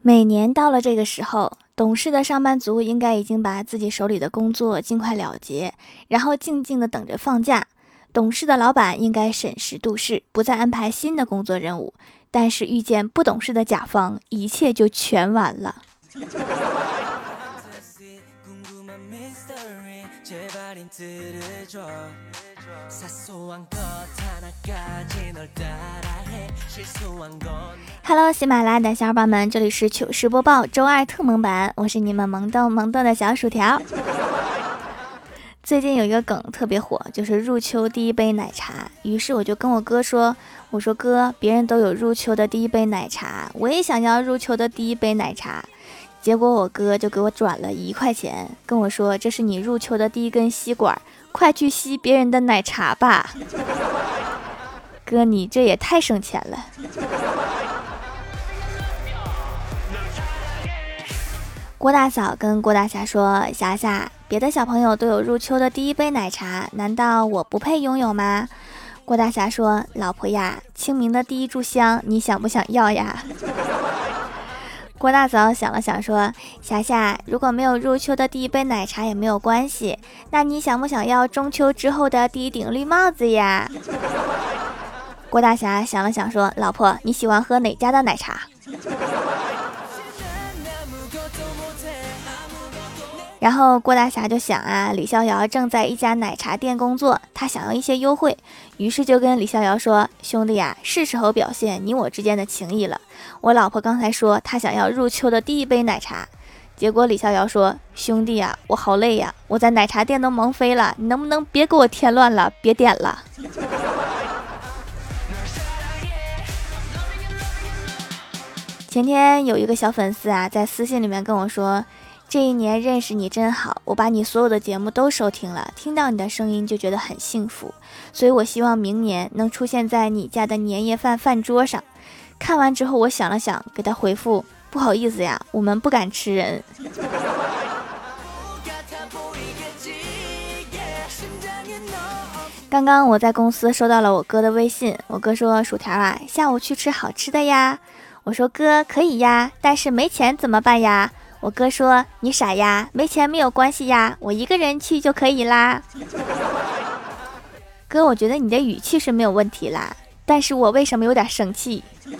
每年到了这个时候，懂事的上班族应该已经把自己手里的工作尽快了结，然后静静的等着放假。懂事的老板应该审时度势，不再安排新的工作任务。但是遇见不懂事的甲方，一切就全完了。Hello，喜马拉雅的小伙伴们，这里是糗事播报周二特萌版，我是你们萌豆萌豆的小薯条。最近有一个梗特别火，就是入秋第一杯奶茶。于是我就跟我哥说：“我说哥，别人都有入秋的第一杯奶茶，我也想要入秋的第一杯奶茶。”结果我哥就给我转了一块钱，跟我说：“这是你入秋的第一根吸管，快去吸别人的奶茶吧。”哥，你这也太省钱了。郭大嫂跟郭大侠说：“霞霞，别的小朋友都有入秋的第一杯奶茶，难道我不配拥有吗？”郭大侠说：“老婆呀，清明的第一炷香，你想不想要呀？”郭大嫂想了想说：“霞霞，如果没有入秋的第一杯奶茶也没有关系，那你想不想要中秋之后的第一顶绿帽子呀？” 郭大侠想了想说：“老婆，你喜欢喝哪家的奶茶？”然后郭大侠就想啊，李逍遥正在一家奶茶店工作，他想要一些优惠，于是就跟李逍遥说：“兄弟呀，是时候表现你我之间的情谊了。我老婆刚才说她想要入秋的第一杯奶茶，结果李逍遥说：兄弟呀，我好累呀，我在奶茶店都忙飞了，你能不能别给我添乱了，别点了。”前天有一个小粉丝啊，在私信里面跟我说。这一年认识你真好，我把你所有的节目都收听了，听到你的声音就觉得很幸福，所以我希望明年能出现在你家的年夜饭饭桌上。看完之后，我想了想，给他回复：不好意思呀，我们不敢吃人。刚刚我在公司收到了我哥的微信，我哥说：“薯条啊，下午去吃好吃的呀。”我说：“哥可以呀，但是没钱怎么办呀？”我哥说：“你傻呀，没钱没有关系呀，我一个人去就可以啦。”哥，我觉得你的语气是没有问题啦，但是我为什么有点生气？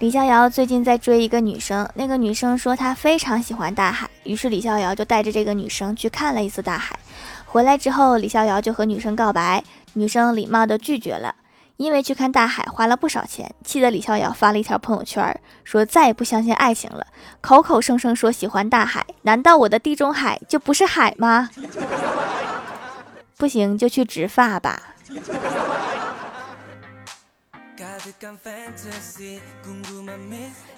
李逍遥最近在追一个女生，那个女生说她非常喜欢大海，于是李逍遥就带着这个女生去看了一次大海。回来之后，李逍遥就和女生告白，女生礼貌的拒绝了。因为去看大海花了不少钱，气得李逍遥发了一条朋友圈，说再也不相信爱情了，口口声声说喜欢大海，难道我的地中海就不是海吗？不行就去植发吧。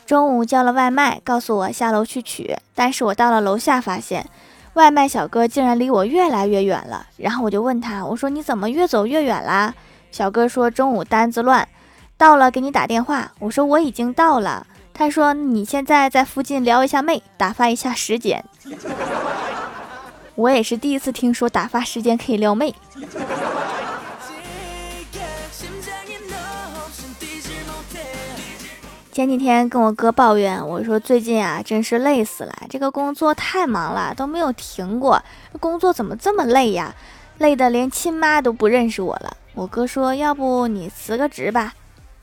中午叫了外卖，告诉我下楼去取，但是我到了楼下发现，外卖小哥竟然离我越来越远了，然后我就问他，我说你怎么越走越远啦？小哥说中午单子乱，到了给你打电话。我说我已经到了。他说你现在在附近撩一下妹，打发一下时间。我也是第一次听说打发时间可以撩妹。前几天跟我哥抱怨，我说最近啊真是累死了，这个工作太忙了，都没有停过。工作怎么这么累呀？累得连亲妈都不认识我了。我哥说：“要不你辞个职吧。”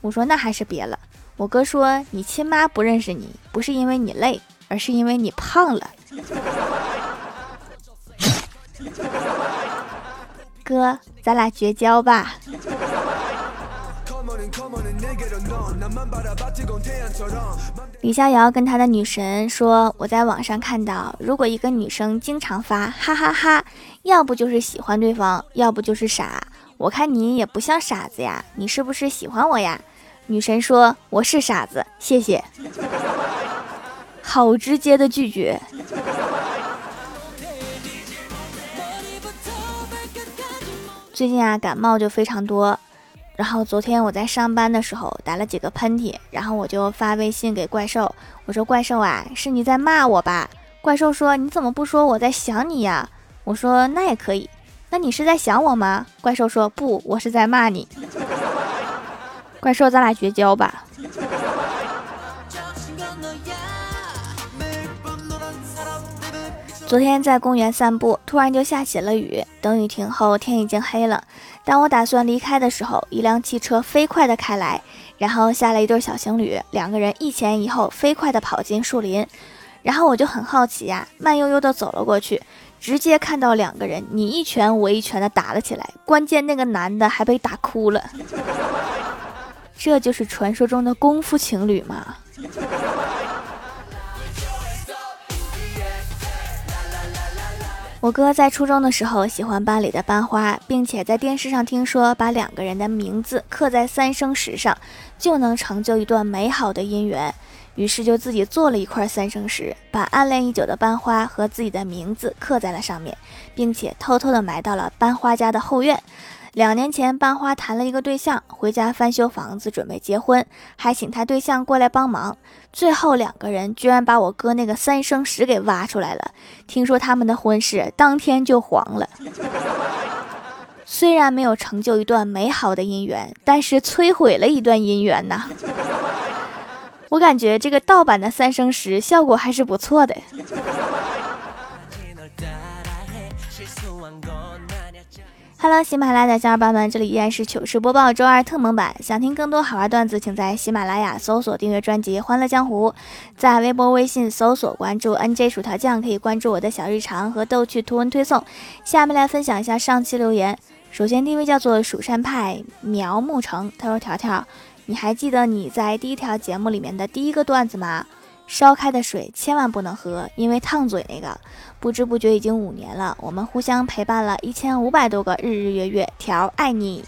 我说：“那还是别了。”我哥说：“你亲妈不认识你，不是因为你累，而是因为你胖了。”哥，咱俩绝交吧。李逍遥跟他的女神说：“我在网上看到，如果一个女生经常发哈哈哈，要不就是喜欢对方，要不就是傻。”我看你也不像傻子呀，你是不是喜欢我呀？女神说我是傻子，谢谢。好直接的拒绝。最近啊，感冒就非常多。然后昨天我在上班的时候打了几个喷嚏，然后我就发微信给怪兽，我说怪兽啊，是你在骂我吧？怪兽说你怎么不说我在想你呀？我说那也可以。那你是在想我吗？怪兽说不，我是在骂你。怪兽，咱俩绝交吧。昨天在公园散步，突然就下起了雨。等雨停后，天已经黑了。当我打算离开的时候，一辆汽车飞快的开来，然后下了一对小情侣，两个人一前一后飞快的跑进树林。然后我就很好奇呀，慢悠悠的走了过去，直接看到两个人你一拳我一拳的打了起来，关键那个男的还被打哭了。这就是传说中的功夫情侣吗？我哥在初中的时候喜欢班里的班花，并且在电视上听说把两个人的名字刻在三生石上，就能成就一段美好的姻缘。于是就自己做了一块三生石，把暗恋已久的班花和自己的名字刻在了上面，并且偷偷的埋到了班花家的后院。两年前，班花谈了一个对象，回家翻修房子，准备结婚，还请他对象过来帮忙。最后，两个人居然把我哥那个三生石给挖出来了。听说他们的婚事当天就黄了。虽然没有成就一段美好的姻缘，但是摧毁了一段姻缘呐。我感觉这个盗版的三生石效果还是不错的。Hello，喜马拉雅的小伙伴们，这里依然是糗事播报周二特蒙版。想听更多好玩段子，请在喜马拉雅搜索订阅专辑《欢乐江湖》，在微博、微信搜索关注 NJ 薯条酱，可以关注我的小日常和逗趣图文推送。下面来分享一下上期留言。首先，第一位叫做蜀山派苗木成，他说：“条条，你还记得你在第一条节目里面的第一个段子吗？烧开的水千万不能喝，因为烫嘴那个。”不知不觉已经五年了，我们互相陪伴了一千五百多个日日月月。条爱你，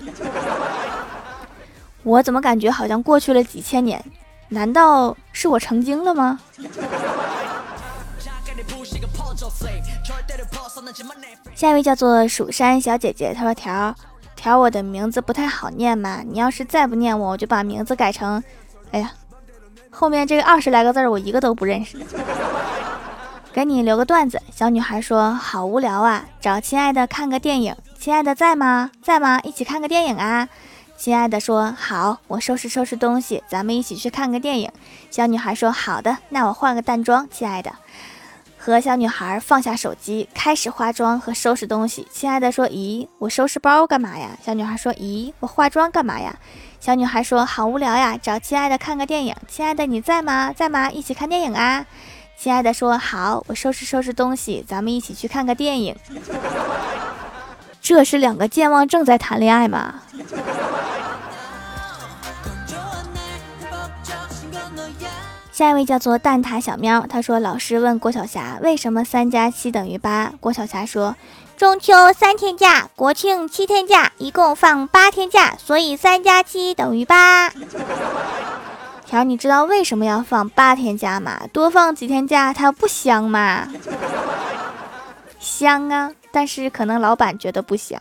我怎么感觉好像过去了几千年？难道是我成精了吗？下一位叫做蜀山小姐姐，她说：“条条，我的名字不太好念嘛，你要是再不念我，我就把名字改成……哎呀，后面这二十来个字我一个都不认识。”给你留个段子，小女孩说：“好无聊啊，找亲爱的看个电影。亲爱的在吗？在吗？一起看个电影啊。”亲爱的说：“好，我收拾收拾东西，咱们一起去看个电影。”小女孩说：“好的，那我换个淡妆。”亲爱的和小女孩放下手机，开始化妆和收拾东西。亲爱的说：“咦，我收拾包干嘛呀？”小女孩说：“咦，我化妆干嘛呀？”小女孩说：“好无聊呀，找亲爱的看个电影。亲爱的你在吗？在吗？一起看电影啊。”亲爱的说好，我收拾收拾东西，咱们一起去看个电影。这是两个健忘症在谈恋爱吗？下一位叫做蛋挞小喵，他说老师问郭晓霞为什么三加七等于八，郭晓霞说中秋三天假，国庆七天假，一共放八天假，所以三加七等于八。条，你知道为什么要放八天假吗？多放几天假，它不香吗？香啊，但是可能老板觉得不香。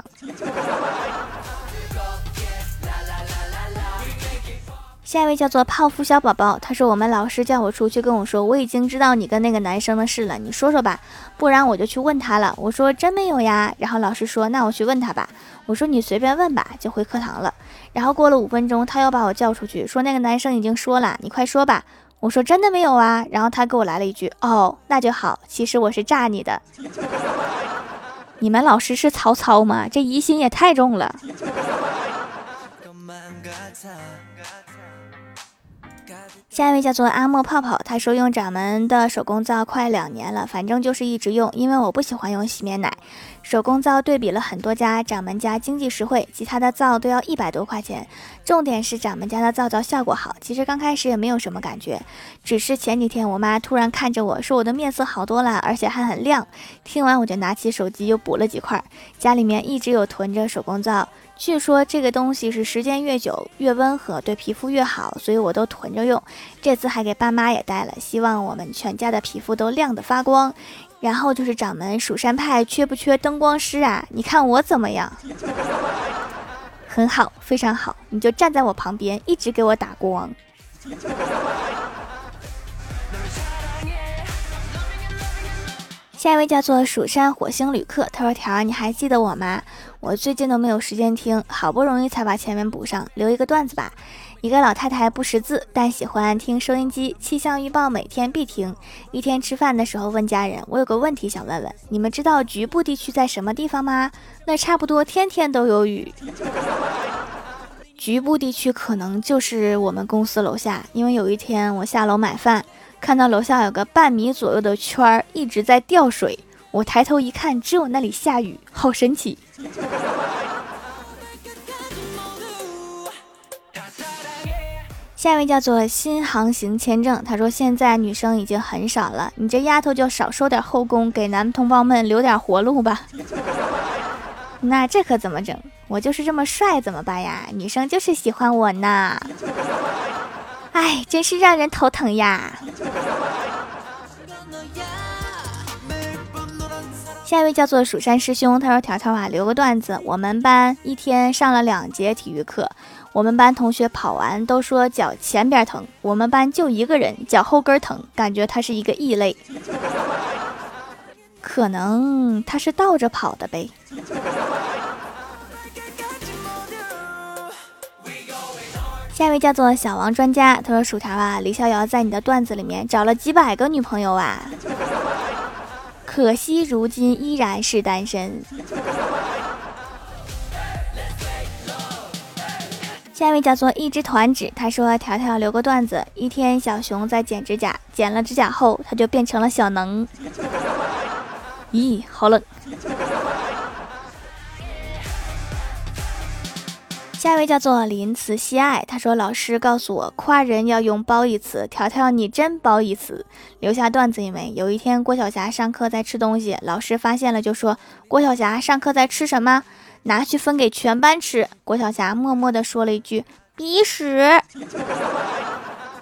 下一位叫做泡芙小宝宝，他说我们老师叫我出去跟我说，我已经知道你跟那个男生的事了，你说说吧，不然我就去问他了。我说真没有呀，然后老师说那我去问他吧。我说你随便问吧，就回课堂了。然后过了五分钟，他又把我叫出去，说那个男生已经说了，你快说吧。我说真的没有啊。然后他给我来了一句，哦，那就好，其实我是炸你的。你们老师是曹操吗？这疑心也太重了。下一位叫做阿莫泡泡，他说用掌门的手工皂快两年了，反正就是一直用，因为我不喜欢用洗面奶。手工皂对比了很多家，掌门家经济实惠，其他的皂都要一百多块钱。重点是掌门家的皂皂效果好。其实刚开始也没有什么感觉，只是前几天我妈突然看着我说我的面色好多了，而且还很亮。听完我就拿起手机又补了几块。家里面一直有囤着手工皂。据说这个东西是时间越久越温和，对皮肤越好，所以我都囤着用。这次还给爸妈也带了，希望我们全家的皮肤都亮得发光。然后就是掌门蜀山派缺不缺灯光师啊？你看我怎么样？很好，非常好，你就站在我旁边，一直给我打光。下一位叫做蜀山火星旅客，他说：“条，你还记得我吗？我最近都没有时间听，好不容易才把前面补上，留一个段子吧。一个老太太不识字，但喜欢听收音机，气象预报每天必听。一天吃饭的时候问家人：我有个问题想问问，你们知道局部地区在什么地方吗？那差不多天天都有雨。局部地区可能就是我们公司楼下，因为有一天我下楼买饭。”看到楼下有个半米左右的圈儿一直在掉水，我抬头一看，只有那里下雨，好神奇。下一位叫做新航行签证，他说现在女生已经很少了，你这丫头就少收点后宫，给男同胞们留点活路吧。那这可怎么整？我就是这么帅，怎么办呀？女生就是喜欢我呢。哎，真是让人头疼呀！下一位叫做蜀山师兄，他说：“条条啊，留个段子。我们班一天上了两节体育课，我们班同学跑完都说脚前边疼，我们班就一个人脚后跟疼，感觉他是一个异类，可能他是倒着跑的呗。”下一位叫做小王专家，他说：“薯条啊，李逍遥在你的段子里面找了几百个女朋友啊，可惜如今依然是单身。”下一位叫做一只团纸，他说：“条条留个段子，一天小熊在剪指甲，剪了指甲后，它就变成了小能。咦，好冷。”下一位叫做林慈惜爱，他说：“老师告诉我，夸人要用褒义词。条条，你真褒义词。留下段子，一枚有一天郭晓霞上课在吃东西，老师发现了，就说郭晓霞上课在吃什么，拿去分给全班吃。郭晓霞默默地说了一句鼻屎，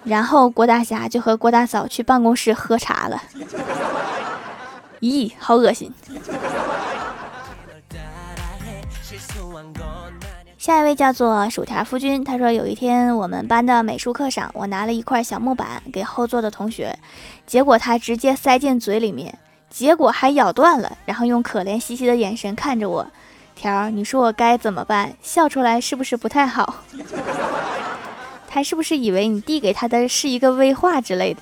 然后郭大侠就和郭大嫂去办公室喝茶了。咦，好恶心。”下一位叫做薯条夫君，他说有一天我们班的美术课上，我拿了一块小木板给后座的同学，结果他直接塞进嘴里面，结果还咬断了，然后用可怜兮兮的眼神看着我，条，你说我该怎么办？笑出来是不是不太好？他是不是以为你递给他的是一个威化之类的？